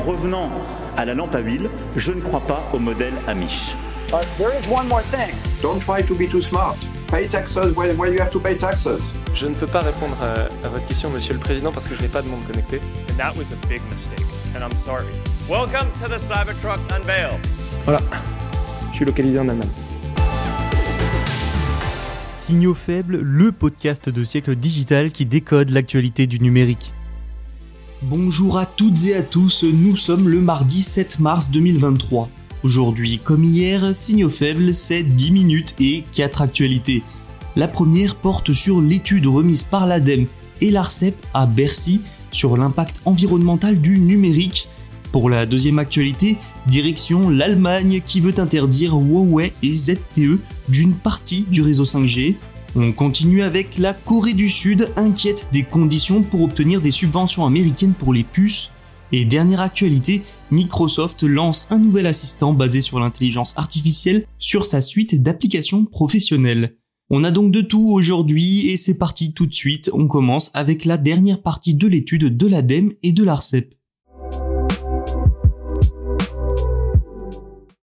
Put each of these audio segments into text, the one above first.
En revenant à la lampe à huile, je ne crois pas au modèle Amish. But there is one more thing. Don't try to be too smart. Pay taxes when, when you have to pay taxes. Je ne peux pas répondre à, à votre question, Monsieur le Président, parce que je n'ai pas de monde connecté. And that was a big mistake, and I'm sorry. Welcome to the Cybertruck Unveil. Voilà, je suis localisé en Allemagne. Signaux faibles, le podcast de siècle digital qui décode l'actualité du numérique. Bonjour à toutes et à tous, nous sommes le mardi 7 mars 2023. Aujourd'hui, comme hier, Signaux faibles, c'est 10 minutes et 4 actualités. La première porte sur l'étude remise par l'ADEME et l'ARCEP à Bercy sur l'impact environnemental du numérique. Pour la deuxième actualité, direction l'Allemagne qui veut interdire Huawei et ZTE d'une partie du réseau 5G. On continue avec la Corée du Sud inquiète des conditions pour obtenir des subventions américaines pour les puces. Et dernière actualité, Microsoft lance un nouvel assistant basé sur l'intelligence artificielle sur sa suite d'applications professionnelles. On a donc de tout aujourd'hui et c'est parti tout de suite, on commence avec la dernière partie de l'étude de l'ADEME et de l'ARCEP.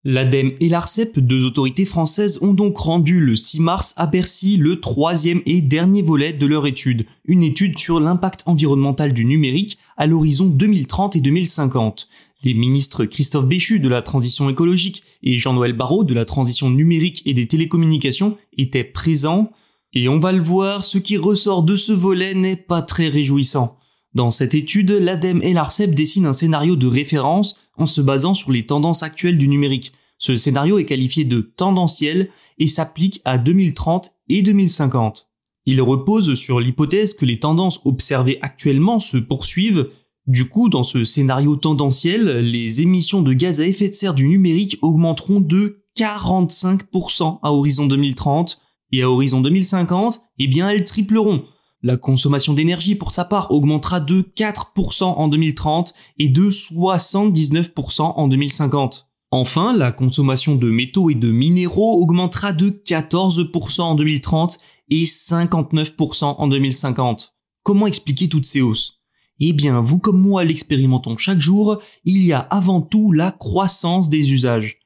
L'ADEME et l'ARCEP, deux autorités françaises, ont donc rendu le 6 mars à Bercy le troisième et dernier volet de leur étude, une étude sur l'impact environnemental du numérique à l'horizon 2030 et 2050. Les ministres Christophe Béchu de la transition écologique et Jean-Noël Barrot de la transition numérique et des télécommunications étaient présents, et on va le voir, ce qui ressort de ce volet n'est pas très réjouissant. Dans cette étude, l'ADEME et l'ARCEP dessinent un scénario de référence en se basant sur les tendances actuelles du numérique. Ce scénario est qualifié de tendanciel et s'applique à 2030 et 2050. Il repose sur l'hypothèse que les tendances observées actuellement se poursuivent. Du coup, dans ce scénario tendanciel, les émissions de gaz à effet de serre du numérique augmenteront de 45% à horizon 2030 et à horizon 2050, eh bien elles tripleront. La consommation d'énergie pour sa part augmentera de 4% en 2030 et de 79% en 2050. Enfin, la consommation de métaux et de minéraux augmentera de 14% en 2030 et 59% en 2050. Comment expliquer toutes ces hausses? Eh bien, vous comme moi l'expérimentons chaque jour, il y a avant tout la croissance des usages.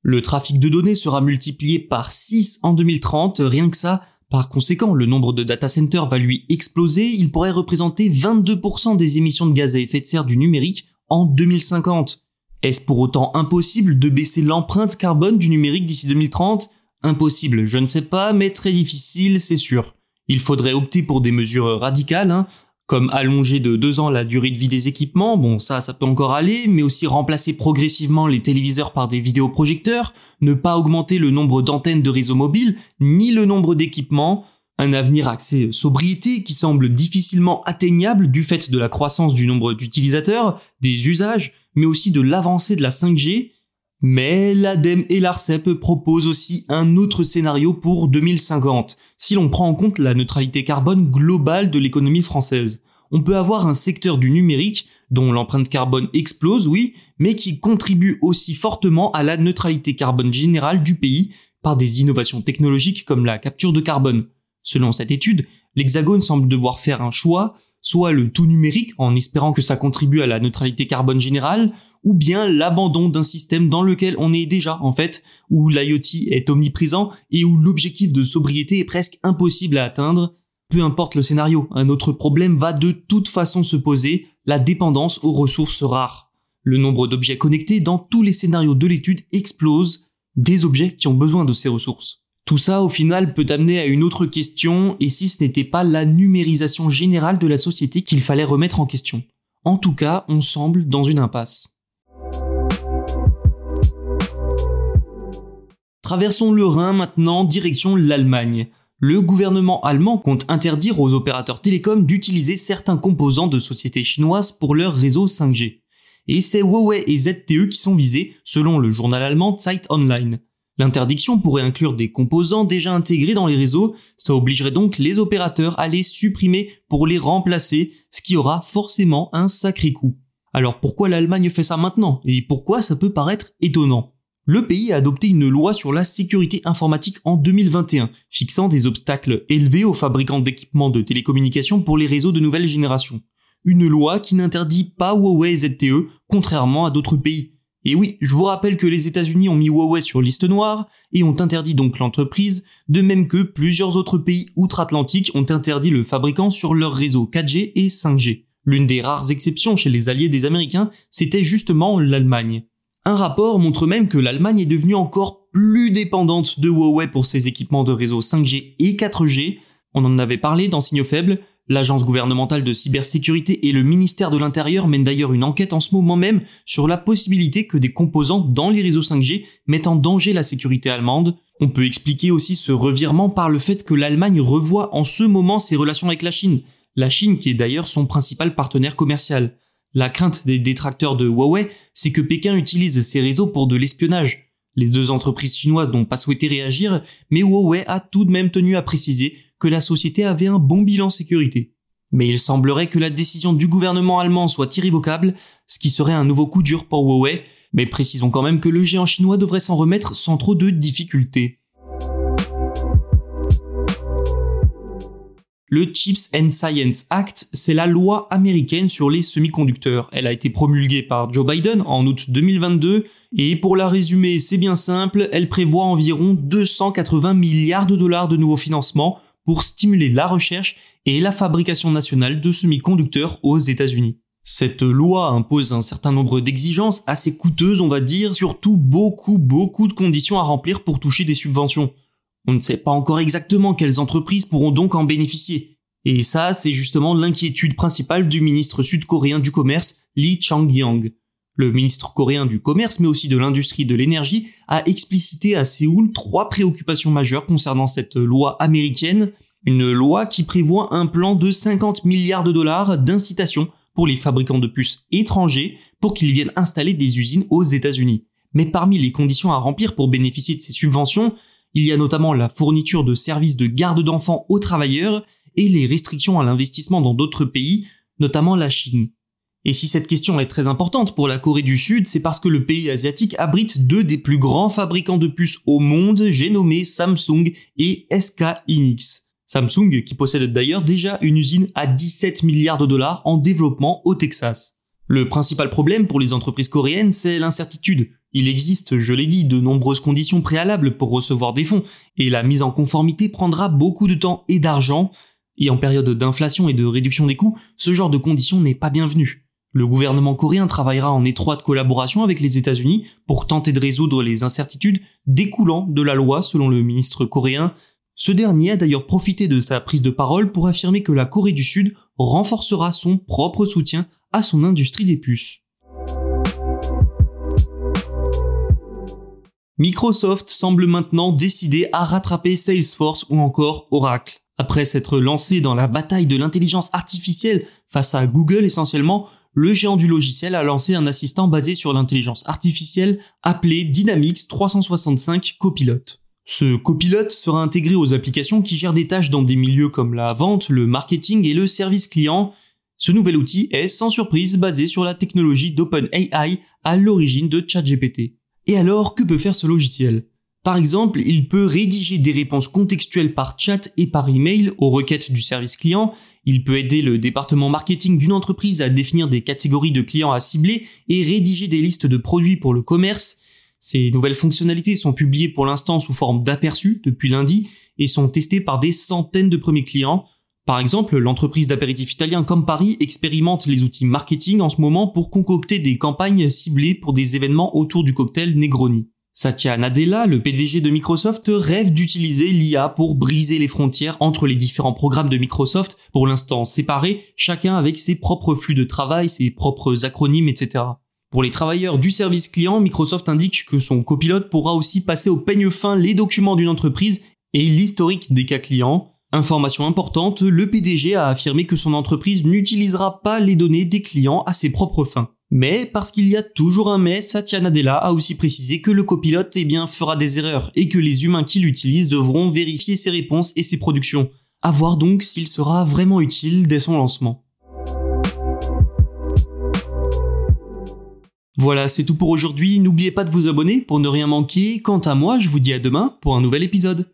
Le trafic de données sera multiplié par 6 en 2030, rien que ça, par conséquent, le nombre de data centers va lui exploser, il pourrait représenter 22% des émissions de gaz à effet de serre du numérique en 2050. Est-ce pour autant impossible de baisser l'empreinte carbone du numérique d'ici 2030 Impossible, je ne sais pas, mais très difficile, c'est sûr. Il faudrait opter pour des mesures radicales, hein, comme allonger de deux ans la durée de vie des équipements, bon ça ça peut encore aller, mais aussi remplacer progressivement les téléviseurs par des vidéoprojecteurs, ne pas augmenter le nombre d'antennes de réseaux mobiles, ni le nombre d'équipements, un avenir axé sobriété qui semble difficilement atteignable du fait de la croissance du nombre d'utilisateurs, des usages, mais aussi de l'avancée de la 5G, mais l'ADEME et l'ARCEP proposent aussi un autre scénario pour 2050, si l'on prend en compte la neutralité carbone globale de l'économie française. On peut avoir un secteur du numérique dont l'empreinte carbone explose, oui, mais qui contribue aussi fortement à la neutralité carbone générale du pays par des innovations technologiques comme la capture de carbone. Selon cette étude, l'Hexagone semble devoir faire un choix, soit le tout numérique en espérant que ça contribue à la neutralité carbone générale, ou bien l'abandon d'un système dans lequel on est déjà en fait, où l'IoT est omniprésent et où l'objectif de sobriété est presque impossible à atteindre. Peu importe le scénario, un autre problème va de toute façon se poser, la dépendance aux ressources rares. Le nombre d'objets connectés dans tous les scénarios de l'étude explose, des objets qui ont besoin de ces ressources. Tout ça, au final, peut amener à une autre question, et si ce n'était pas la numérisation générale de la société qu'il fallait remettre en question. En tout cas, on semble dans une impasse. Traversons le Rhin maintenant, direction l'Allemagne. le gouvernement allemand compte interdire aux opérateurs télécoms d'utiliser certains composants de sociétés chinoises pour leur réseau 5G. Et c'est Huawei et ZTE qui sont visés, selon le journal allemand Zeit Online. L'interdiction pourrait inclure des composants déjà intégrés dans les réseaux, ça obligerait donc les opérateurs à les supprimer pour les remplacer, ce qui aura forcément un sacré coût. Alors pourquoi l'Allemagne fait ça maintenant? Et pourquoi ça peut paraître étonnant? Le pays a adopté une loi sur la sécurité informatique en 2021, fixant des obstacles élevés aux fabricants d'équipements de télécommunications pour les réseaux de nouvelle génération. Une loi qui n'interdit pas Huawei et ZTE, contrairement à d'autres pays. Et oui, je vous rappelle que les États-Unis ont mis Huawei sur liste noire et ont interdit donc l'entreprise, de même que plusieurs autres pays outre-Atlantique ont interdit le fabricant sur leurs réseaux 4G et 5G. L'une des rares exceptions chez les alliés des Américains, c'était justement l'Allemagne. Un rapport montre même que l'Allemagne est devenue encore plus dépendante de Huawei pour ses équipements de réseau 5G et 4G. On en avait parlé dans Signaux Faibles. L'agence gouvernementale de cybersécurité et le ministère de l'Intérieur mènent d'ailleurs une enquête en ce moment même sur la possibilité que des composants dans les réseaux 5G mettent en danger la sécurité allemande. On peut expliquer aussi ce revirement par le fait que l'Allemagne revoit en ce moment ses relations avec la Chine. La Chine qui est d'ailleurs son principal partenaire commercial. La crainte des détracteurs de Huawei, c'est que Pékin utilise ces réseaux pour de l'espionnage. Les deux entreprises chinoises n'ont pas souhaité réagir, mais Huawei a tout de même tenu à préciser que la société avait un bon bilan sécurité. Mais il semblerait que la décision du gouvernement allemand soit irrévocable, ce qui serait un nouveau coup dur pour Huawei, mais précisons quand même que le géant chinois devrait s'en remettre sans trop de difficultés. Le Chips and Science Act, c'est la loi américaine sur les semi-conducteurs. Elle a été promulguée par Joe Biden en août 2022 et pour la résumer, c'est bien simple, elle prévoit environ 280 milliards de dollars de nouveaux financements pour stimuler la recherche et la fabrication nationale de semi-conducteurs aux États-Unis. Cette loi impose un certain nombre d'exigences assez coûteuses, on va dire, surtout beaucoup beaucoup de conditions à remplir pour toucher des subventions. On ne sait pas encore exactement quelles entreprises pourront donc en bénéficier. Et ça, c'est justement l'inquiétude principale du ministre sud-coréen du commerce, Lee Chang-yang. Le ministre coréen du commerce, mais aussi de l'industrie de l'énergie, a explicité à Séoul trois préoccupations majeures concernant cette loi américaine. Une loi qui prévoit un plan de 50 milliards de dollars d'incitation pour les fabricants de puces étrangers pour qu'ils viennent installer des usines aux États-Unis. Mais parmi les conditions à remplir pour bénéficier de ces subventions, il y a notamment la fourniture de services de garde d'enfants aux travailleurs et les restrictions à l'investissement dans d'autres pays, notamment la Chine. Et si cette question est très importante pour la Corée du Sud, c'est parce que le pays asiatique abrite deux des plus grands fabricants de puces au monde, j'ai nommé Samsung et SK Hynix. Samsung qui possède d'ailleurs déjà une usine à 17 milliards de dollars en développement au Texas. Le principal problème pour les entreprises coréennes, c'est l'incertitude. Il existe, je l'ai dit, de nombreuses conditions préalables pour recevoir des fonds, et la mise en conformité prendra beaucoup de temps et d'argent, et en période d'inflation et de réduction des coûts, ce genre de conditions n'est pas bienvenu. Le gouvernement coréen travaillera en étroite collaboration avec les États-Unis pour tenter de résoudre les incertitudes découlant de la loi selon le ministre coréen. Ce dernier a d'ailleurs profité de sa prise de parole pour affirmer que la Corée du Sud renforcera son propre soutien à son industrie des puces. Microsoft semble maintenant décidé à rattraper Salesforce ou encore Oracle. Après s'être lancé dans la bataille de l'intelligence artificielle face à Google essentiellement, le géant du logiciel a lancé un assistant basé sur l'intelligence artificielle appelé Dynamics 365 Copilot. Ce copilote sera intégré aux applications qui gèrent des tâches dans des milieux comme la vente, le marketing et le service client. Ce nouvel outil est sans surprise basé sur la technologie d'OpenAI à l'origine de ChatGPT. Et alors, que peut faire ce logiciel? Par exemple, il peut rédiger des réponses contextuelles par chat et par email aux requêtes du service client, il peut aider le département marketing d'une entreprise à définir des catégories de clients à cibler et rédiger des listes de produits pour le commerce. Ces nouvelles fonctionnalités sont publiées pour l'instant sous forme d'aperçus depuis lundi et sont testées par des centaines de premiers clients. Par exemple, l'entreprise d'apéritifs italien comme Paris expérimente les outils marketing en ce moment pour concocter des campagnes ciblées pour des événements autour du cocktail Negroni. Satya Nadella, le PDG de Microsoft, rêve d'utiliser l'IA pour briser les frontières entre les différents programmes de Microsoft, pour l'instant séparés, chacun avec ses propres flux de travail, ses propres acronymes, etc. Pour les travailleurs du service client, Microsoft indique que son copilote pourra aussi passer au peigne fin les documents d'une entreprise et l'historique des cas clients. Information importante, le PDG a affirmé que son entreprise n'utilisera pas les données des clients à ses propres fins. Mais parce qu'il y a toujours un mais, Satya Nadella a aussi précisé que le copilote eh fera des erreurs et que les humains qui l'utilisent devront vérifier ses réponses et ses productions. A voir donc s'il sera vraiment utile dès son lancement. Voilà, c'est tout pour aujourd'hui. N'oubliez pas de vous abonner pour ne rien manquer. Quant à moi, je vous dis à demain pour un nouvel épisode.